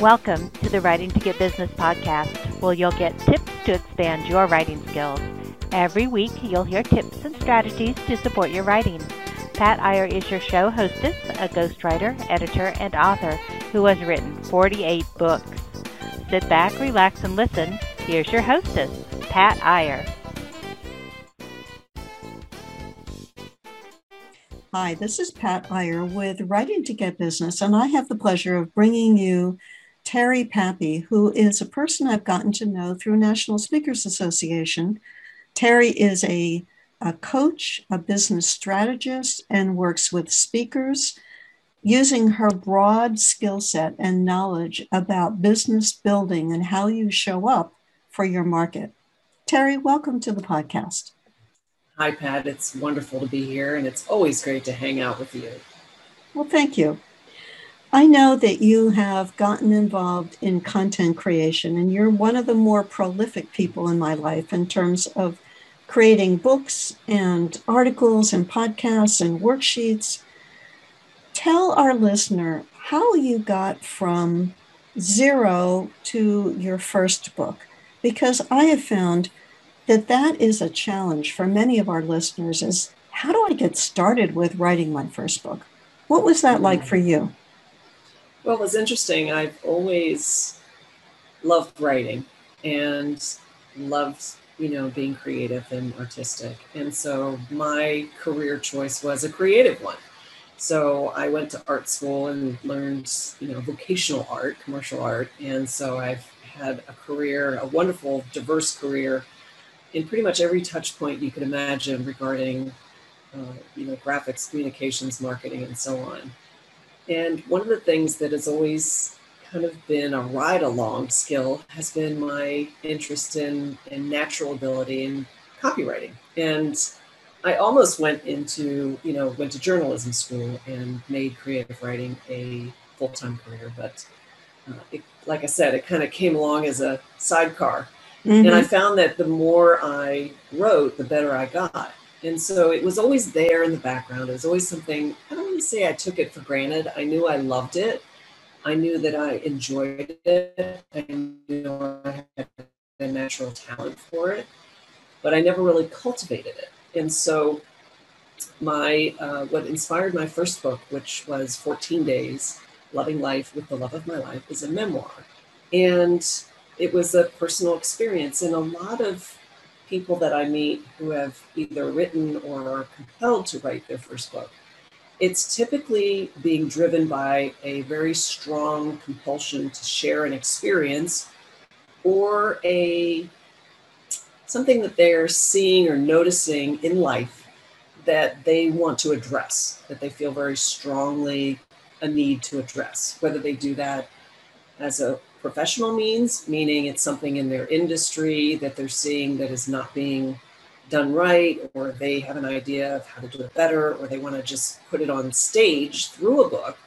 Welcome to the Writing to Get Business podcast, where you'll get tips to expand your writing skills. Every week, you'll hear tips and strategies to support your writing. Pat Iyer is your show hostess, a ghostwriter, editor, and author who has written 48 books. Sit back, relax, and listen. Here's your hostess, Pat Iyer. Hi, this is Pat Iyer with Writing to Get Business, and I have the pleasure of bringing you Terry Pappy, who is a person I've gotten to know through National Speakers Association. Terry is a, a coach, a business strategist, and works with speakers using her broad skill set and knowledge about business building and how you show up for your market. Terry, welcome to the podcast. Hi, Pat. It's wonderful to be here, and it's always great to hang out with you. Well, thank you. I know that you have gotten involved in content creation, and you're one of the more prolific people in my life in terms of creating books and articles and podcasts and worksheets. Tell our listener how you got from zero to your first book, because I have found that that is a challenge for many of our listeners is how do I get started with writing my first book? What was that like mm-hmm. for you? Well, it was interesting. I've always loved writing and loved, you know, being creative and artistic. And so my career choice was a creative one. So I went to art school and learned, you know, vocational art, commercial art. And so I've had a career, a wonderful, diverse career in pretty much every touch point you could imagine regarding, uh, you know, graphics, communications, marketing, and so on. And one of the things that has always kind of been a ride along skill has been my interest in, in natural ability in copywriting. And I almost went into, you know, went to journalism school and made creative writing a full time career. But uh, it, like I said, it kind of came along as a sidecar. Mm-hmm. And I found that the more I wrote, the better I got. And so it was always there in the background. It was always something, I don't want to say I took it for granted. I knew I loved it. I knew that I enjoyed it. I knew I had a natural talent for it, but I never really cultivated it. And so my uh, what inspired my first book, which was 14 Days, Loving Life with the Love of My Life, is a memoir. And it was a personal experience. And a lot of people that I meet who have either written or are compelled to write their first book, it's typically being driven by a very strong compulsion to share an experience or a something that they're seeing or noticing in life that they want to address, that they feel very strongly a need to address, whether they do that as a professional means, meaning it's something in their industry that they're seeing that is not being done right, or they have an idea of how to do it better, or they want to just put it on stage through a book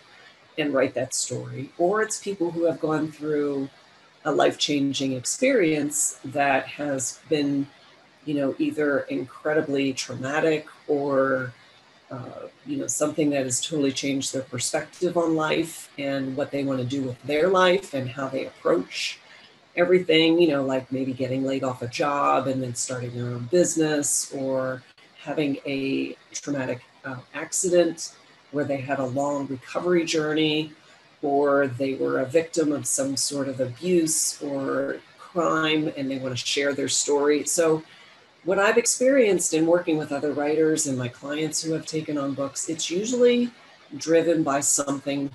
and write that story, or it's people who have gone through a life changing experience that has been, you know, either incredibly traumatic or uh, you know, something that has totally changed their perspective on life and what they want to do with their life and how they approach everything, you know, like maybe getting laid off a job and then starting their own business or having a traumatic uh, accident where they had a long recovery journey or they were a victim of some sort of abuse or crime and they want to share their story. So what I've experienced in working with other writers and my clients who have taken on books, it's usually driven by something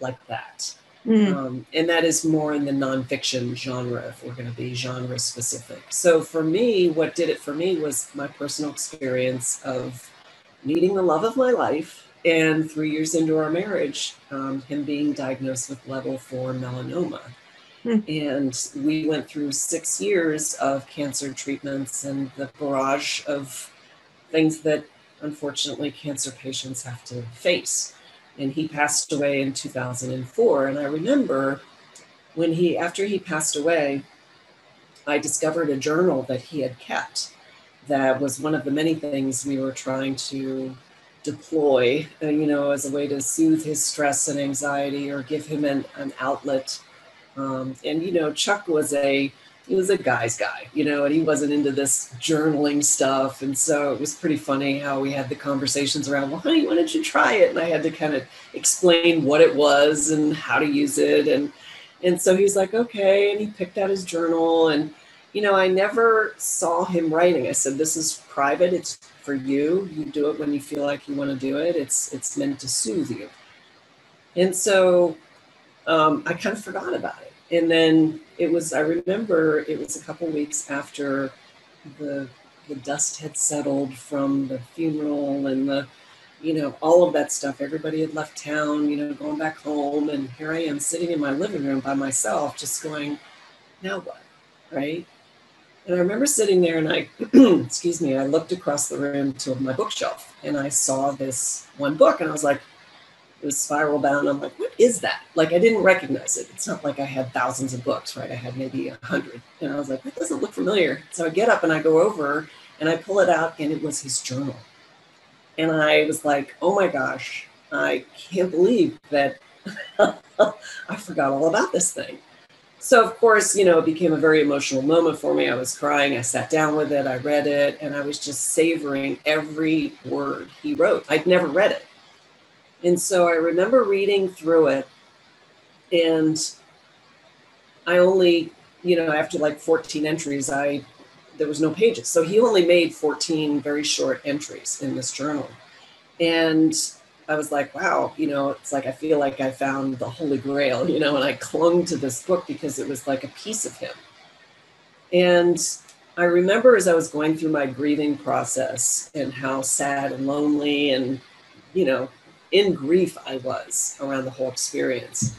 like that. Mm. Um, and that is more in the nonfiction genre, if we're going to be genre specific. So for me, what did it for me was my personal experience of meeting the love of my life. And three years into our marriage, um, him being diagnosed with level four melanoma. Mm. And we went through six years of cancer treatments and the barrage of things that unfortunately cancer patients have to face. And he passed away in 2004. And I remember when he, after he passed away, I discovered a journal that he had kept that was one of the many things we were trying to deploy, uh, you know, as a way to soothe his stress and anxiety or give him an, an outlet Um, and you know, Chuck was a he was a guy's guy, you know, and he wasn't into this journaling stuff. And so it was pretty funny how we had the conversations around, well, honey, why don't you try it? And I had to kind of explain what it was and how to use it. And and so he's like, okay. And he picked out his journal. And, you know, I never saw him writing. I said, this is private. It's for you. You do it when you feel like you want to do it. It's it's meant to soothe you. And so um, I kind of forgot about it. And then it was i remember it was a couple weeks after the the dust had settled from the funeral and the you know all of that stuff. Everybody had left town you know going back home and here i am sitting in my living room by myself just going now what? Right? And i remember sitting there and i excuse me i looked across the room to my bookshelf and i saw this one book and i was like it was spiral bound. I'm like, what is that? Like, I didn't recognize it. It's not like I had thousands of books, right? I had maybe a hundred. And I was like, that doesn't look familiar. So I get up and I go over and I pull it out, and it was his journal. And I was like, oh my gosh, I can't believe that I forgot all about this thing. So, of course, you know, it became a very emotional moment for me. I was crying. I sat down with it, I read it, and I was just savoring every word he wrote. I'd never read it. And so I remember reading through it, and I only, you know, after like 14 entries, I there was no pages. So he only made 14 very short entries in this journal. And I was like, wow, you know, it's like I feel like I found the Holy Grail, you know, and I clung to this book because it was like a piece of him. And I remember as I was going through my grieving process and how sad and lonely and, you know, in grief I was around the whole experience.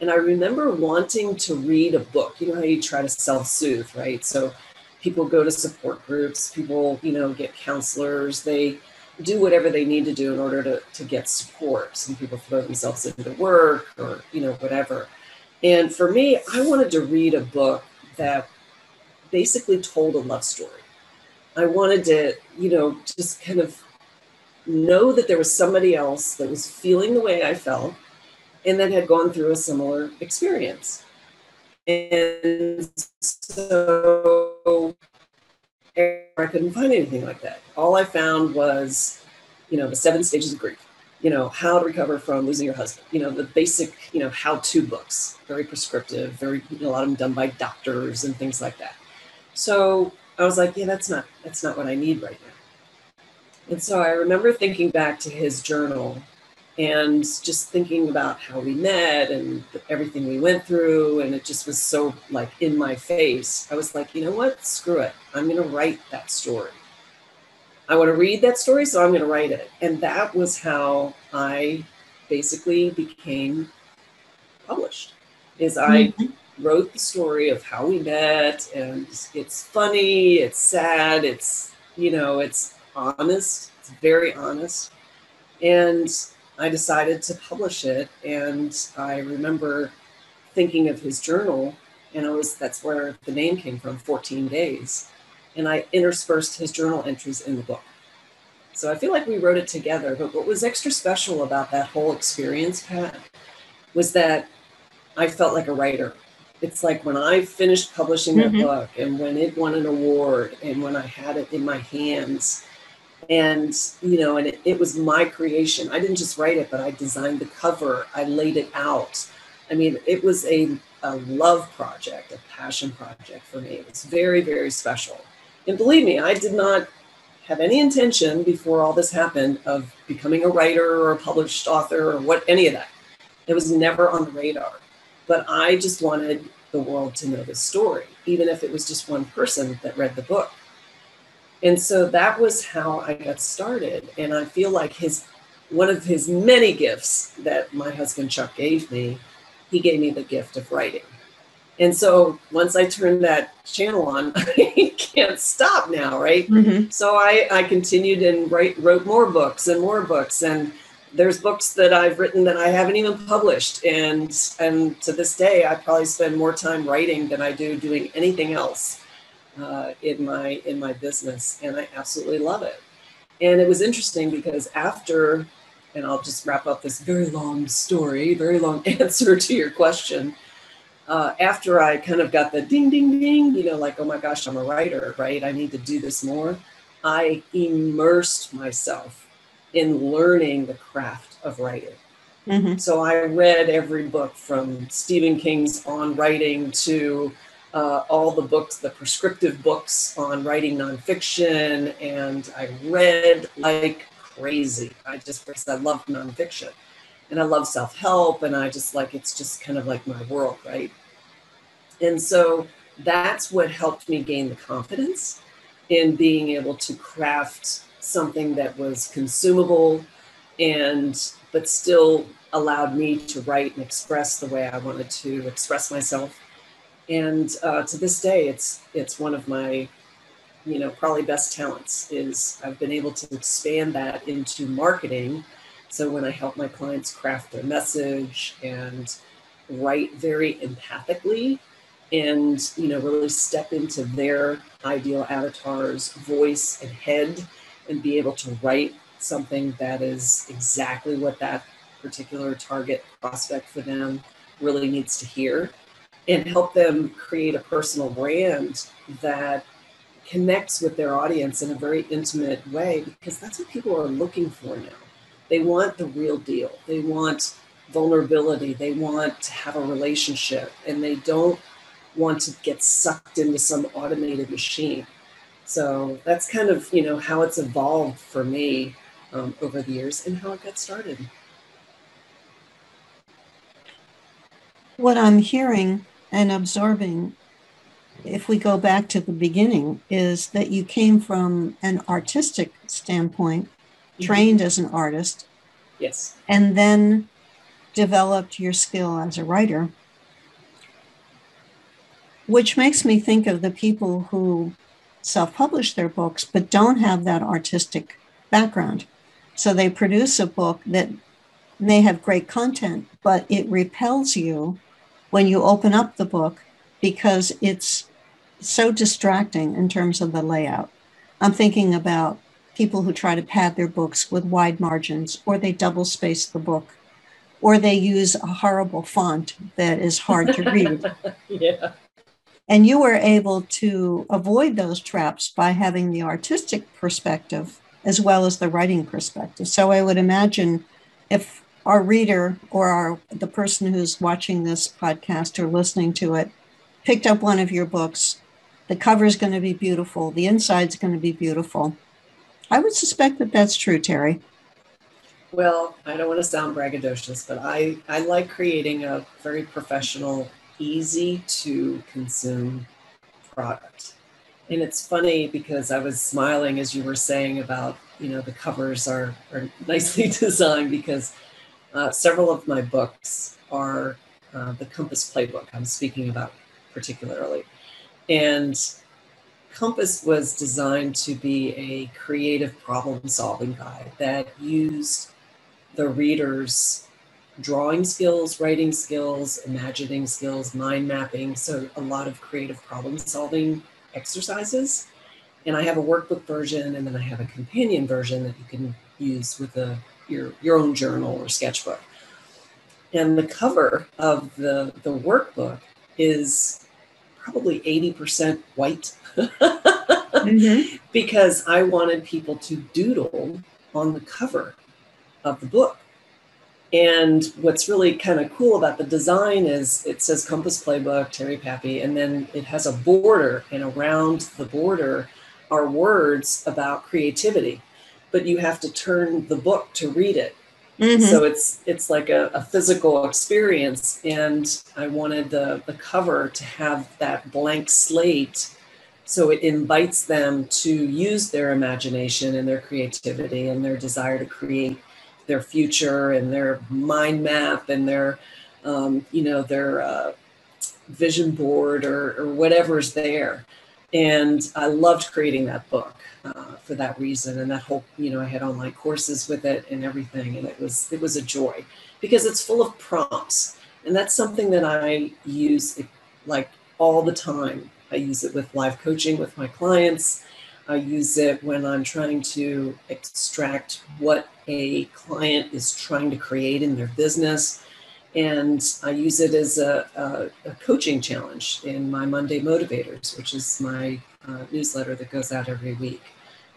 And I remember wanting to read a book. You know how you try to self soothe, right? So people go to support groups, people, you know, get counselors, they do whatever they need to do in order to, to get support. Some people throw themselves into work or, you know, whatever. And for me, I wanted to read a book that basically told a love story. I wanted to, you know, just kind of know that there was somebody else that was feeling the way I felt and that had gone through a similar experience. And so I couldn't find anything like that. All I found was, you know, the seven stages of grief, you know, how to recover from losing your husband, you know, the basic, you know, how to books, very prescriptive, very, you know, a lot of them done by doctors and things like that. So I was like, yeah, that's not, that's not what I need right now. And so I remember thinking back to his journal and just thinking about how we met and everything we went through. And it just was so like in my face. I was like, you know what? Screw it. I'm going to write that story. I want to read that story, so I'm going to write it. And that was how I basically became published. Is I mm-hmm. wrote the story of how we met, and it's funny, it's sad, it's you know, it's honest. It's very honest. And I decided to publish it. And I remember thinking of his journal, and it was that's where the name came from 14 days. And I interspersed his journal entries in the book. So I feel like we wrote it together. But what was extra special about that whole experience, Pat, was that I felt like a writer. It's like when I finished publishing that mm-hmm. book and when it won an award and when I had it in my hands and you know and it, it, was my creation. I didn't just write it but i designed the cover. I laid it out. I mean it was a, a love project a passion project for me. It was very very special. And believe me i did not have any intention before all this happened of becoming a writer or a published author or what any of that. It was never on the radar. But i just wanted the world to know this story even if it was just one person that read the book and so that was how I got started. And I feel like his one of his many gifts that my husband Chuck gave me, he gave me the gift of writing. And so once I turned that channel on, I can't stop now, right? Mm-hmm. So I, I continued and write, wrote more books and more books. And there's books that I've written that I haven't even published. And, and to this day, I probably spend more time writing than I do doing anything else uh, in my in my business, and I absolutely love it. And it was interesting because after, and I'll just wrap up this very long story, very long answer to your question. uh, after I kind of got the ding, ding, ding, you know, like, oh my gosh, I'm a writer, right? I need to do this more. I immersed myself in learning the craft of writing. Mm-hmm. So I read every book from Stephen King's On Writing to uh, all the books, the prescriptive books on writing nonfiction, and I read like crazy. I just I love nonfiction, and I love self help, and I just like it's just kind of like my world, right? And so that's what helped me gain the confidence in being able to craft something that was consumable and but still allowed me to write and express the way I wanted to express myself. And uh, to this day, it's it's one of my, you know, probably best talents is I've been able to expand that into marketing. So when I help my clients craft their message and write very empathically and you know really step into their ideal avatar's voice and head and be able to write something that is exactly what that particular target prospect for them really needs to hear and help them create a personal brand that connects with their audience in a very intimate way because that's what people are looking for now. They want the real deal. They want vulnerability. They want to have a relationship and they don't want to get sucked into some automated machine. So that's kind of, you know, how it's evolved for me um, over the years and how it got started. What I'm hearing and absorbing, if we go back to the beginning, is that you came from an artistic standpoint, mm-hmm. trained as an artist. Yes. And then developed your skill as a writer, which makes me think of the people who self publish their books but don't have that artistic background. So they produce a book that may have great content, but it repels you when you open up the book because it's so distracting in terms of the layout. I'm thinking about people who try to pad their books with wide margins, or they double space the book, or they use a horrible font that is hard to read. yeah. And you were able to avoid those traps by having the artistic perspective as well as the writing perspective. So I would imagine if our reader or our the person who's watching this podcast or listening to it picked up one of your books, the cover is going to be beautiful, the inside's going to be beautiful. I would suspect that that's true, Terry. Well, I don't want to sound braggadocious, but I, I like creating a very professional, easy to consume product. And it's funny because I was smiling as you were saying about, you know, the covers are, are nicely designed because uh, several of my books are uh, the Compass Playbook I'm speaking about particularly. And Compass was designed to be a creative problem solving guide that used the reader's drawing skills, writing skills, imagining skills, mind mapping. So, a lot of creative problem solving exercises. And I have a workbook version, and then I have a companion version that you can use with a your your own journal or sketchbook. And the cover of the the workbook is probably 80% white mm-hmm. because I wanted people to doodle on the cover of the book. And what's really kind of cool about the design is it says Compass Playbook, Terry Pappy, and then it has a border, and around the border are words about creativity but you have to turn the book to read it. Mm-hmm. So it's it's like a, a, physical experience, and I wanted the the cover to have that blank slate, so it invites them to use their imagination and their creativity and their desire to create their future and their mind map and their um, you know their uh, vision board or, or whatever's there. And I loved creating that book uh, for that reason. And that whole, you know, I had online courses with it and everything, and it was it was a joy because it's full of prompts, and that's something that I use like all the time. I use it with live coaching with my clients. I use it when I'm trying to extract what a client is trying to create in their business. And I use it as a, a, a coaching challenge in my Monday Motivators, which is my uh, newsletter that goes out every week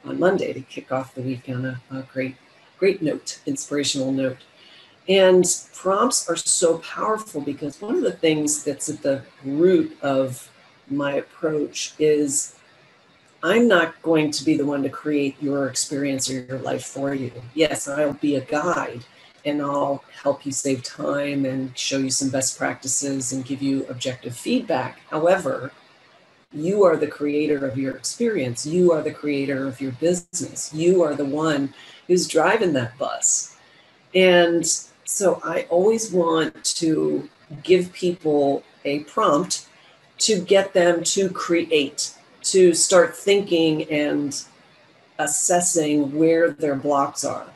on Monday to kick off the week on a, a great, great note, inspirational note. And prompts are so powerful because one of the things that's at the root of my approach is I'm not going to be the one to create your experience or your life for you. Yes, I'll be a guide and I'll help you save time and show you some best practices and give you objective feedback. However, you are the creator of your experience. You are the creator of your business. You are the one who's driving that bus. And so I always want to give people a prompt to get them to create, to start thinking and assessing where their blocks are,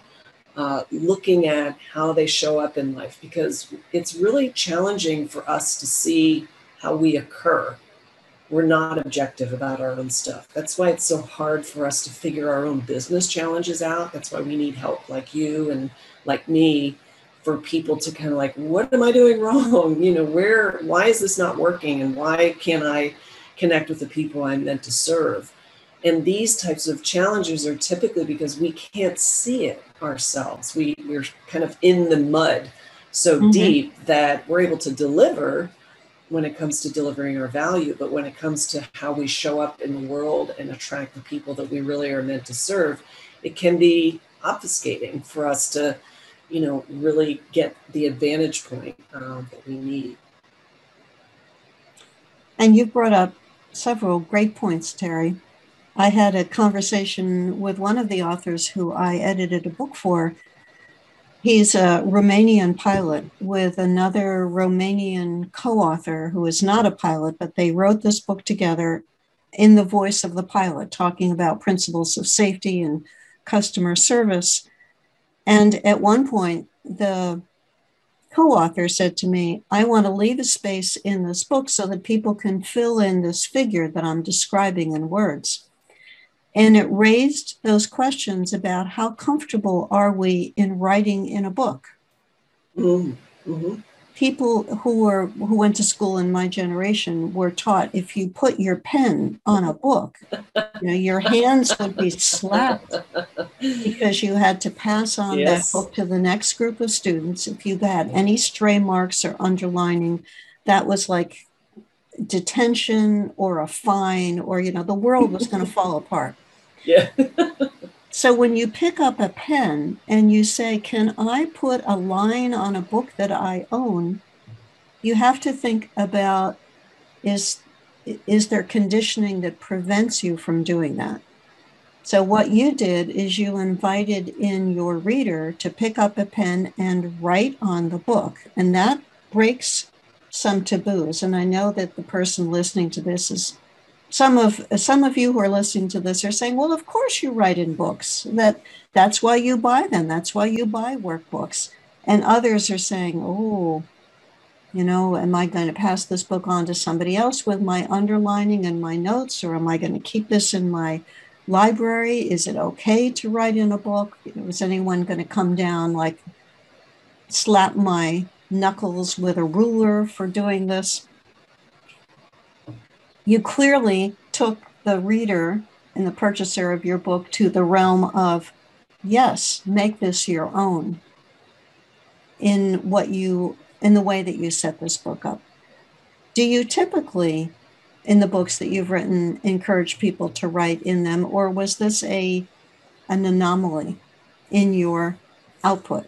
uh, looking at how they show up in life, because it's really challenging for us to see how we occur we're not objective about our own stuff. That's why it's so hard for us to figure our own business challenges out. That's why we need help like you and like me for people to kind of like, what am I doing wrong? You know, where, why is this not working? And why can't I connect with the people I'm meant to serve? And these types of challenges are typically because we can't see it ourselves. We, we're kind of in the mud so mm-hmm. deep that we're able to deliver when it comes to delivering our value, but when it comes to how we show up in the world and attract the people that we really are meant to serve, it can be obfuscating for us to, you know, really get the advantage point um, that we need. And you brought up several great points, Terry. I had a conversation with one of the authors who I edited a book for He's a Romanian pilot with another Romanian co author who is not a pilot, but they wrote this book together in the voice of the pilot, talking about principles of safety and customer service. And at one point, the co author said to me, I want to leave a space in this book so that people can fill in this figure that I'm describing in words. And it raised those questions about how comfortable are we in writing in a book? Mm-hmm. mm-hmm. People who were who went to school in my generation were taught if you put your pen on a book, you know, your hands would be slapped because you had to pass on yes. that book to the next group of students. If you had any stray marks or underlining, that was like detention or a fine or you know the world was going to fall apart yeah. so when you pick up a pen and you say, Can I put a line on a book that I own? You have to think about is is there conditioning that prevents you from doing that? So, what you did is you invited in your reader to pick up a pen and write on the book. And that breaks some taboos. And I know that the person listening to this is some of some of you who are listening to this are saying, "Well, of course you write in books. That that's why you buy them. That's why you buy workbooks." And others are saying, "Oh, you know, am I going to pass this book on to somebody else with my underlining and my notes, or am I going to keep this in my library? Is it okay to write in a book? Is anyone going to come down like slap my knuckles with a ruler for doing this?" You clearly took the reader and the purchaser of your book to the realm of yes make this your own in what you in the way that you set this book up. Do you typically in the books that you've written encourage people to write in them or was this a an anomaly in your output?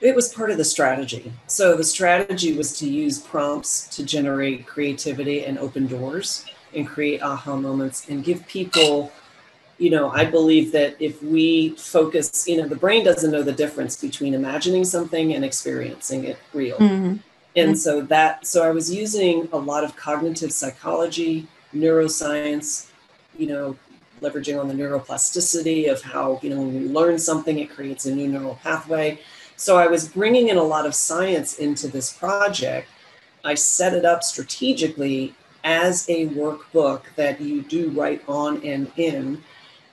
It was part of the strategy. So the strategy was to use prompts to generate creativity and open doors and create aha moments and give people you know i believe that if we focus you know the brain doesn't know the difference between imagining something and experiencing it real mm-hmm. and so that so i was using a lot of cognitive psychology neuroscience you know leveraging on the neuroplasticity of how you know when we learn something it creates a new neural pathway so I was bringing in a lot of science into this project. I set it up strategically as a workbook that you do write on and in.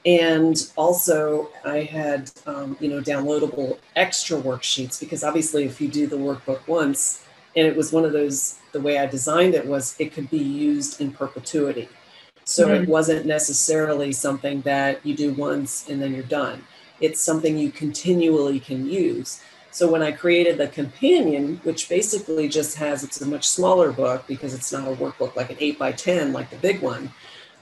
And also, I had um, you know downloadable extra worksheets because obviously, if you do the workbook once, And it was one of those, the way I designed it was it could be used in perpetuity. So mm-hmm. it wasn't necessarily something that you do once and then you're done. It's something you continually can use. So when I created the companion, which basically just has, it's a much smaller book because it's not a workbook like an eight by 10, like the big one,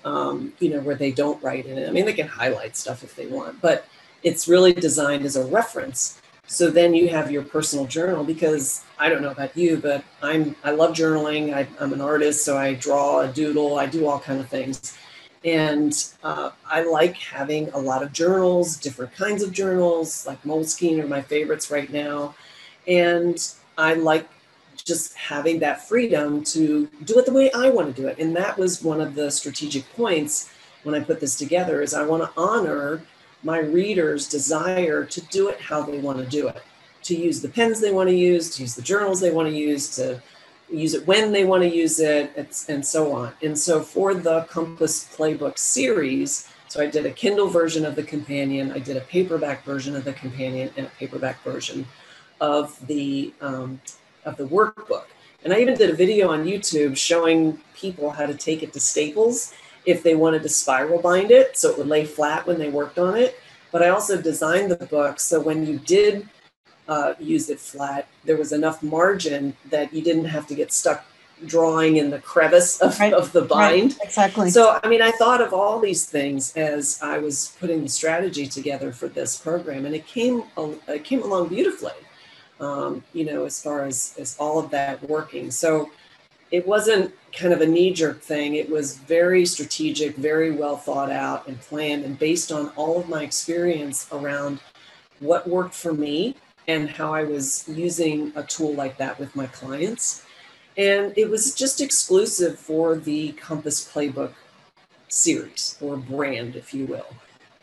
um, you know, where they don't write in it. I mean, they can highlight stuff if they want, but it's really designed as a reference. So then you have your personal journal because I don't know about you, but I'm I love journaling. I, am an artist, so I draw, a doodle, I do all kind of things, and uh, I like having a lot of journals, different kinds of journals. Like Moleskine are my favorites right now, and I like just having that freedom to do it the way I want to do it. And that was one of the strategic points when I put this together is I want to honor my readers' desire to do it how they want to do it, to use the pens they want to use, to use the journals they want to use, to use it when they want to use it, and so on. And so for the Compass Playbook series, so I did a Kindle version of the companion, I did a paperback version of the companion, and a paperback version of the um, of the workbook. And I even did a video on YouTube showing people how to take it to Staples if they wanted to spiral bind it so it would lay flat when they worked on it. But I also designed the book so when you did uh, use it flat, there was enough margin that you didn't have to get stuck drawing in the crevice of, right. of the bind. Right. Exactly. So, I mean, I thought of all these things as I was putting the strategy together for this program, and it came it came along beautifully. Um, you know, as far as as all of that working. So, it wasn't kind of a knee jerk thing. It was very strategic, very well thought out and planned, and based on all of my experience around what worked for me and how I was using a tool like that with my clients. And it was just exclusive for the Compass Playbook series or brand, if you will.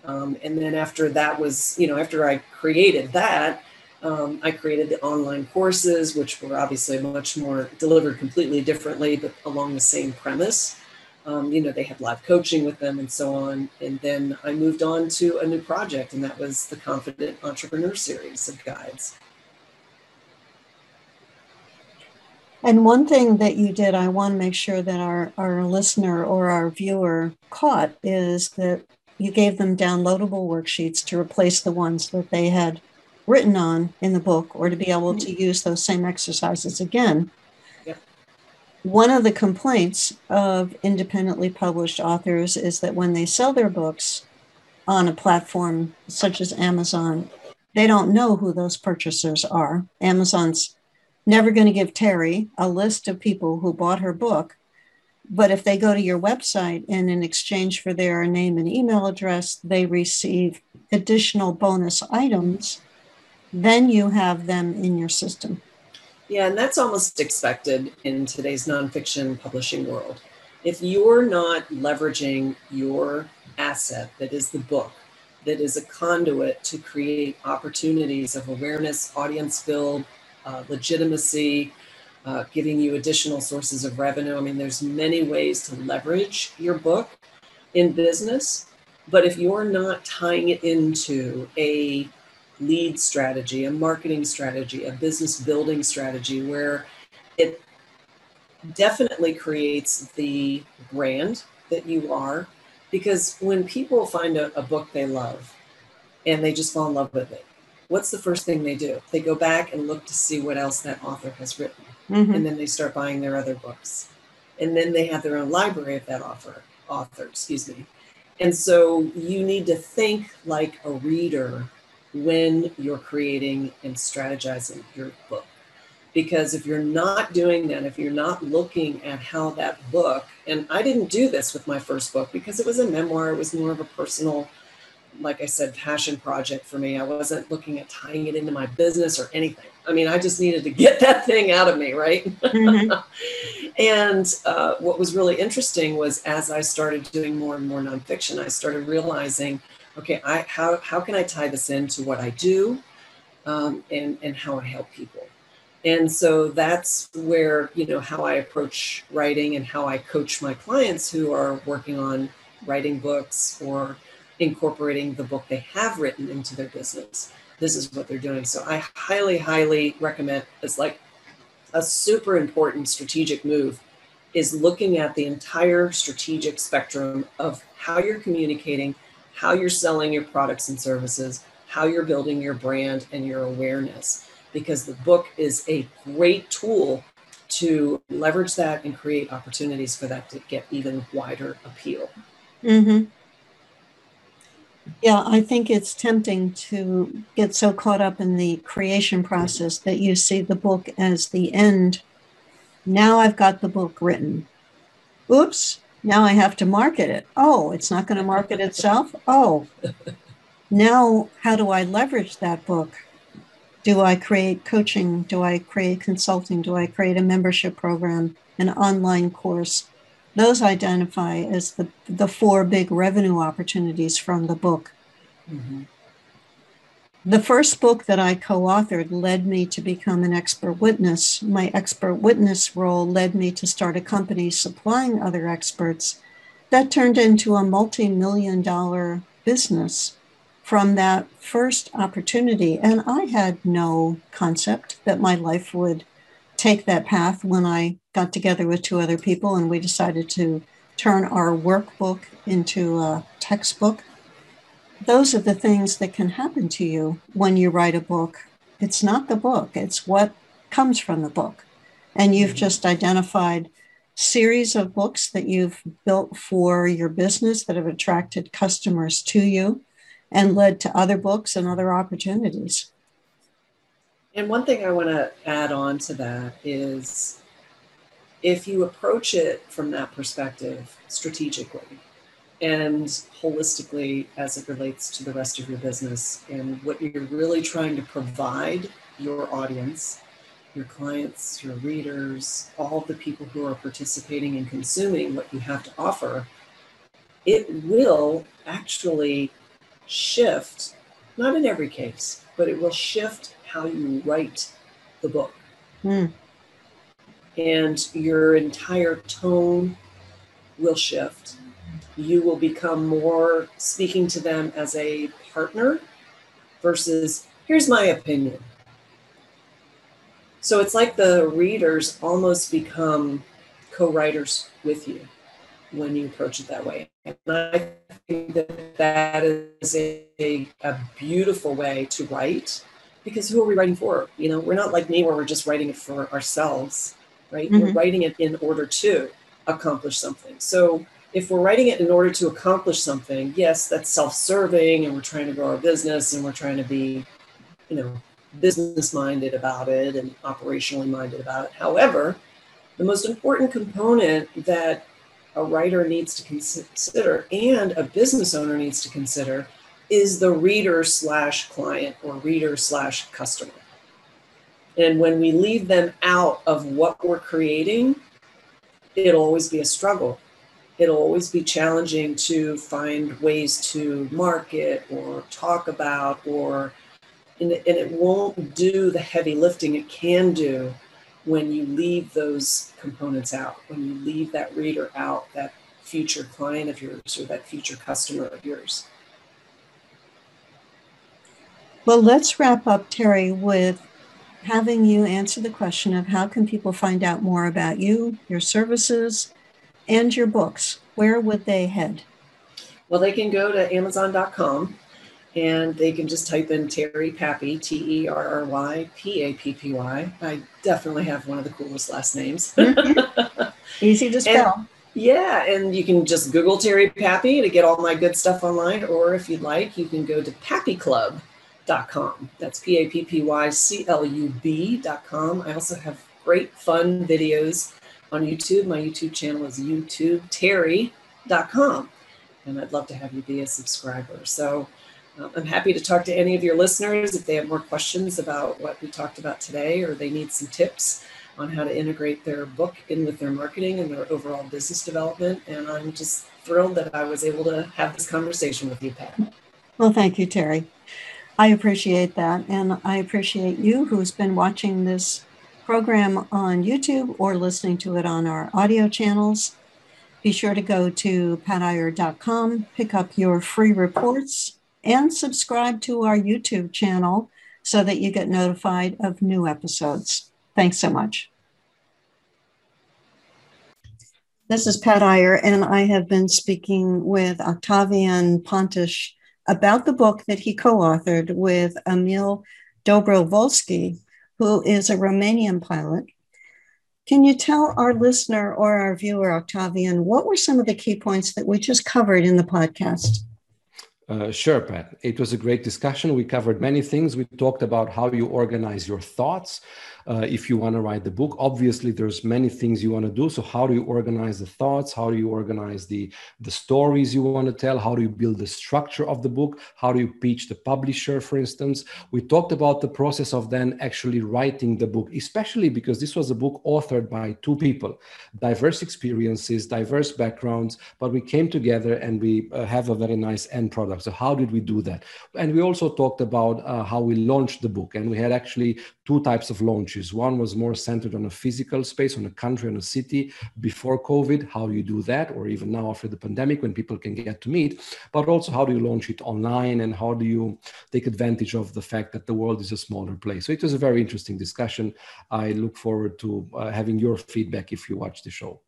Um, and then after that was, you know, after I created that, um, I created the online courses, which were obviously much more delivered completely differently, but along the same premise. Um, you know, they had live coaching with them and so on. And then I moved on to a new project, and that was the Confident Entrepreneur series of guides. And one thing that you did, I want to make sure that our, our listener or our viewer caught is that you gave them downloadable worksheets to replace the ones that they had written on in the book or to be able to use those same exercises again. One of the complaints of independently published authors is that when they sell their books on a platform such as Amazon, they don't know who those purchasers are. Amazon's never going to give Terry a list of people who bought her book. But if they go to your website and in exchange for their name and email address, they receive additional bonus items then you have them in your system. Yeah, and that's almost expected in today's nonfiction publishing world. If you're not leveraging your asset that is the book, that is a conduit to create opportunities of awareness, audience build, uh, legitimacy, uh, giving you additional sources of revenue. I mean, there's many ways to leverage your book in business, but if you're not tying it into a lead strategy, a marketing strategy, a business building strategy where it definitely creates the brand that you are. Because when people find a, a, book they love and they just fall in love with it, what's the first thing they do? They go back and look to see what else that author has written. Mm-hmm. And then they start buying their other books. And then they have their own library of that author, author, excuse me. And so you need to think like a reader when you're creating and strategizing your book. Because if you're not doing that, if you're not looking at how that book, and I didn't do this with my first book because it was a memoir, it was more of a personal, like I said, passion project for me. I wasn't looking at tying it into my business or anything. I mean, I just needed to get that thing out of me, right? Mm-hmm. and uh, what was really interesting was as I started doing more and more nonfiction, I started realizing okay, I, how, how can I tie this into what I do um, and, and how I help people? And so that's where, you know, how I approach writing and how I coach my clients who are working on writing books or incorporating the book they have written into their business. This is what they're doing. So I highly, highly recommend it's like a super important strategic move is looking at the entire strategic spectrum of how you're communicating, how you're selling your products and services, how you're building your brand and your awareness. Because the book is a great tool to leverage that and create opportunities for that to get even wider appeal. Mm-hmm. Yeah, I think it's tempting to get so caught up in the creation process that you see the book as the end. Now I've got the book written. Oops, now I have to market it. Oh, it's not going to market itself? Oh, now how do I leverage that book? Do I create coaching? Do I create consulting? Do I create a membership program, an online course? Those identify as the, the four big revenue opportunities from the book. Mm-hmm. The first book that I co authored led me to become an expert witness. My expert witness role led me to start a company supplying other experts. That turned into a multi million dollar business from that first opportunity. And I had no concept that my life would take that path when I got together with two other people and we decided to turn our workbook into a textbook those are the things that can happen to you when you write a book. It's not the book, it's what comes from the book. And you've mm-hmm. just identified series of books that you've built for your business that have attracted customers to you and led to other books and other opportunities. And one thing I want to add on to that is if you approach it from that perspective strategically, and holistically as it relates to the rest of your business and what you're really trying to provide your audience, your clients, your readers, all the people who are participating and consuming what you have to offer, it will actually shift, not in every case, but it will shift how you write the book. Mm. And your entire tone will shift you will become more speaking to them as a partner versus here's my opinion. So it's like the readers almost become co writers with you when you approach it that way. And I think that that is a, a, beautiful way to write because who are we writing for? You know, we're not like me where we're just writing it for ourselves, right? Mm-hmm. We're writing it in order to accomplish something. So if we're writing it in order to accomplish something, yes, that's self-serving and we're trying to grow our business and we're trying to be, you know, business minded about it and operationally minded about it. However, the most important component that a writer needs to consider and a business owner needs to consider is the reader slash client or reader slash customer. And when we leave them out of what we're creating, it'll always be a struggle it'll always be challenging to find ways to market or talk about or and it, and it won't do the heavy lifting it can do when you leave those components out when you leave that reader out that future client of yours or that future customer of yours. Well let's wrap up terry with having you answer the question of how can people find out more about you your services and your books, where would they head? Well, they can go to Amazon.com and they can just type in Terry Pappy, T E R R Y P A P P Y. I definitely have one of the coolest last names. Mm-hmm. Easy to spell. And, yeah, and you can just Google Terry Pappy to get all my good stuff online, or if you'd like, you can go to pappyclub.com. That's P A P P Y C L U B.com. I also have great fun videos on YouTube. My YouTube channel is youtubeterry.com. And I'd love to have you be a subscriber. So uh, I'm happy to talk to any of your listeners if they have more questions about what we talked about today or they need some tips on how to integrate their book in with their marketing and their overall business development. And I'm just thrilled that I was able to have this conversation with you, Pat. Well, thank you, Terry. I appreciate that. And I appreciate you who's been watching this program on YouTube or listening to it on our audio channels. Be sure to go to patiyer.com, pick up your free reports, and subscribe to our YouTube channel so that you get notified of new episodes. Thanks so much. This is Pat Iyer, and I have been speaking with Octavian Pontish about the book that he co authored with Emil Dobrovolsky who is a Romanian pilot. Can you tell our listener or our viewer, Octavian, what were some of the key points that we just covered in the podcast? Uh, sure, Pat. It was a great discussion. We covered many things. We talked about how you organize your thoughts uh, if you want to write the book. Obviously, there's many things you want to do. So, how do you organize the thoughts? How do you organize the the stories you want to tell? How do you build the structure of the book? How do you pitch the publisher, for instance? We talked about the process of then actually writing the book, especially because this was a book authored by two people, diverse experiences, diverse backgrounds, but we came together and we uh, have a very nice end product. So, how did we do that? And we also talked about uh, how we launched the book, and we had actually two types of launches. One was more centered on a physical space, on a country, on a city before COVID. How you do that? Or even now after the pandemic when people can get to meet. But also, how do you launch it online and how do you take advantage of the fact that the world is a smaller place? So it was a very interesting discussion. I look forward to uh, having your feedback if you watch the show.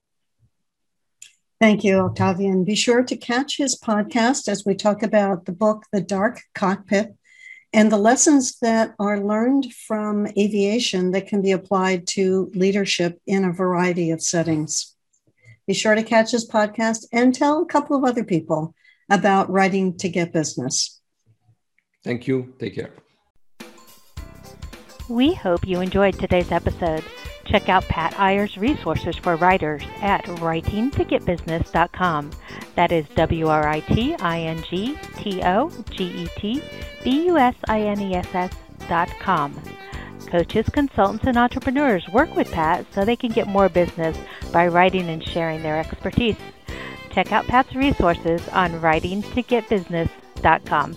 Thank you, Octavian. Be sure to catch his podcast as we talk about the book, The Dark Cockpit and the lessons that are learned from aviation that can be applied to leadership in a variety of settings. Be sure to catch this podcast and tell a couple of other people about writing to get business. Thank you. Take care. We hope you enjoyed today's episode. Check out Pat Iyer's resources for writers at writingtogetbusiness.com. That is W R I T I N G T O G E T B U S I N E S S dot com. Coaches, consultants, and entrepreneurs work with Pat so they can get more business by writing and sharing their expertise. Check out Pat's resources on writingtogetbusiness.com.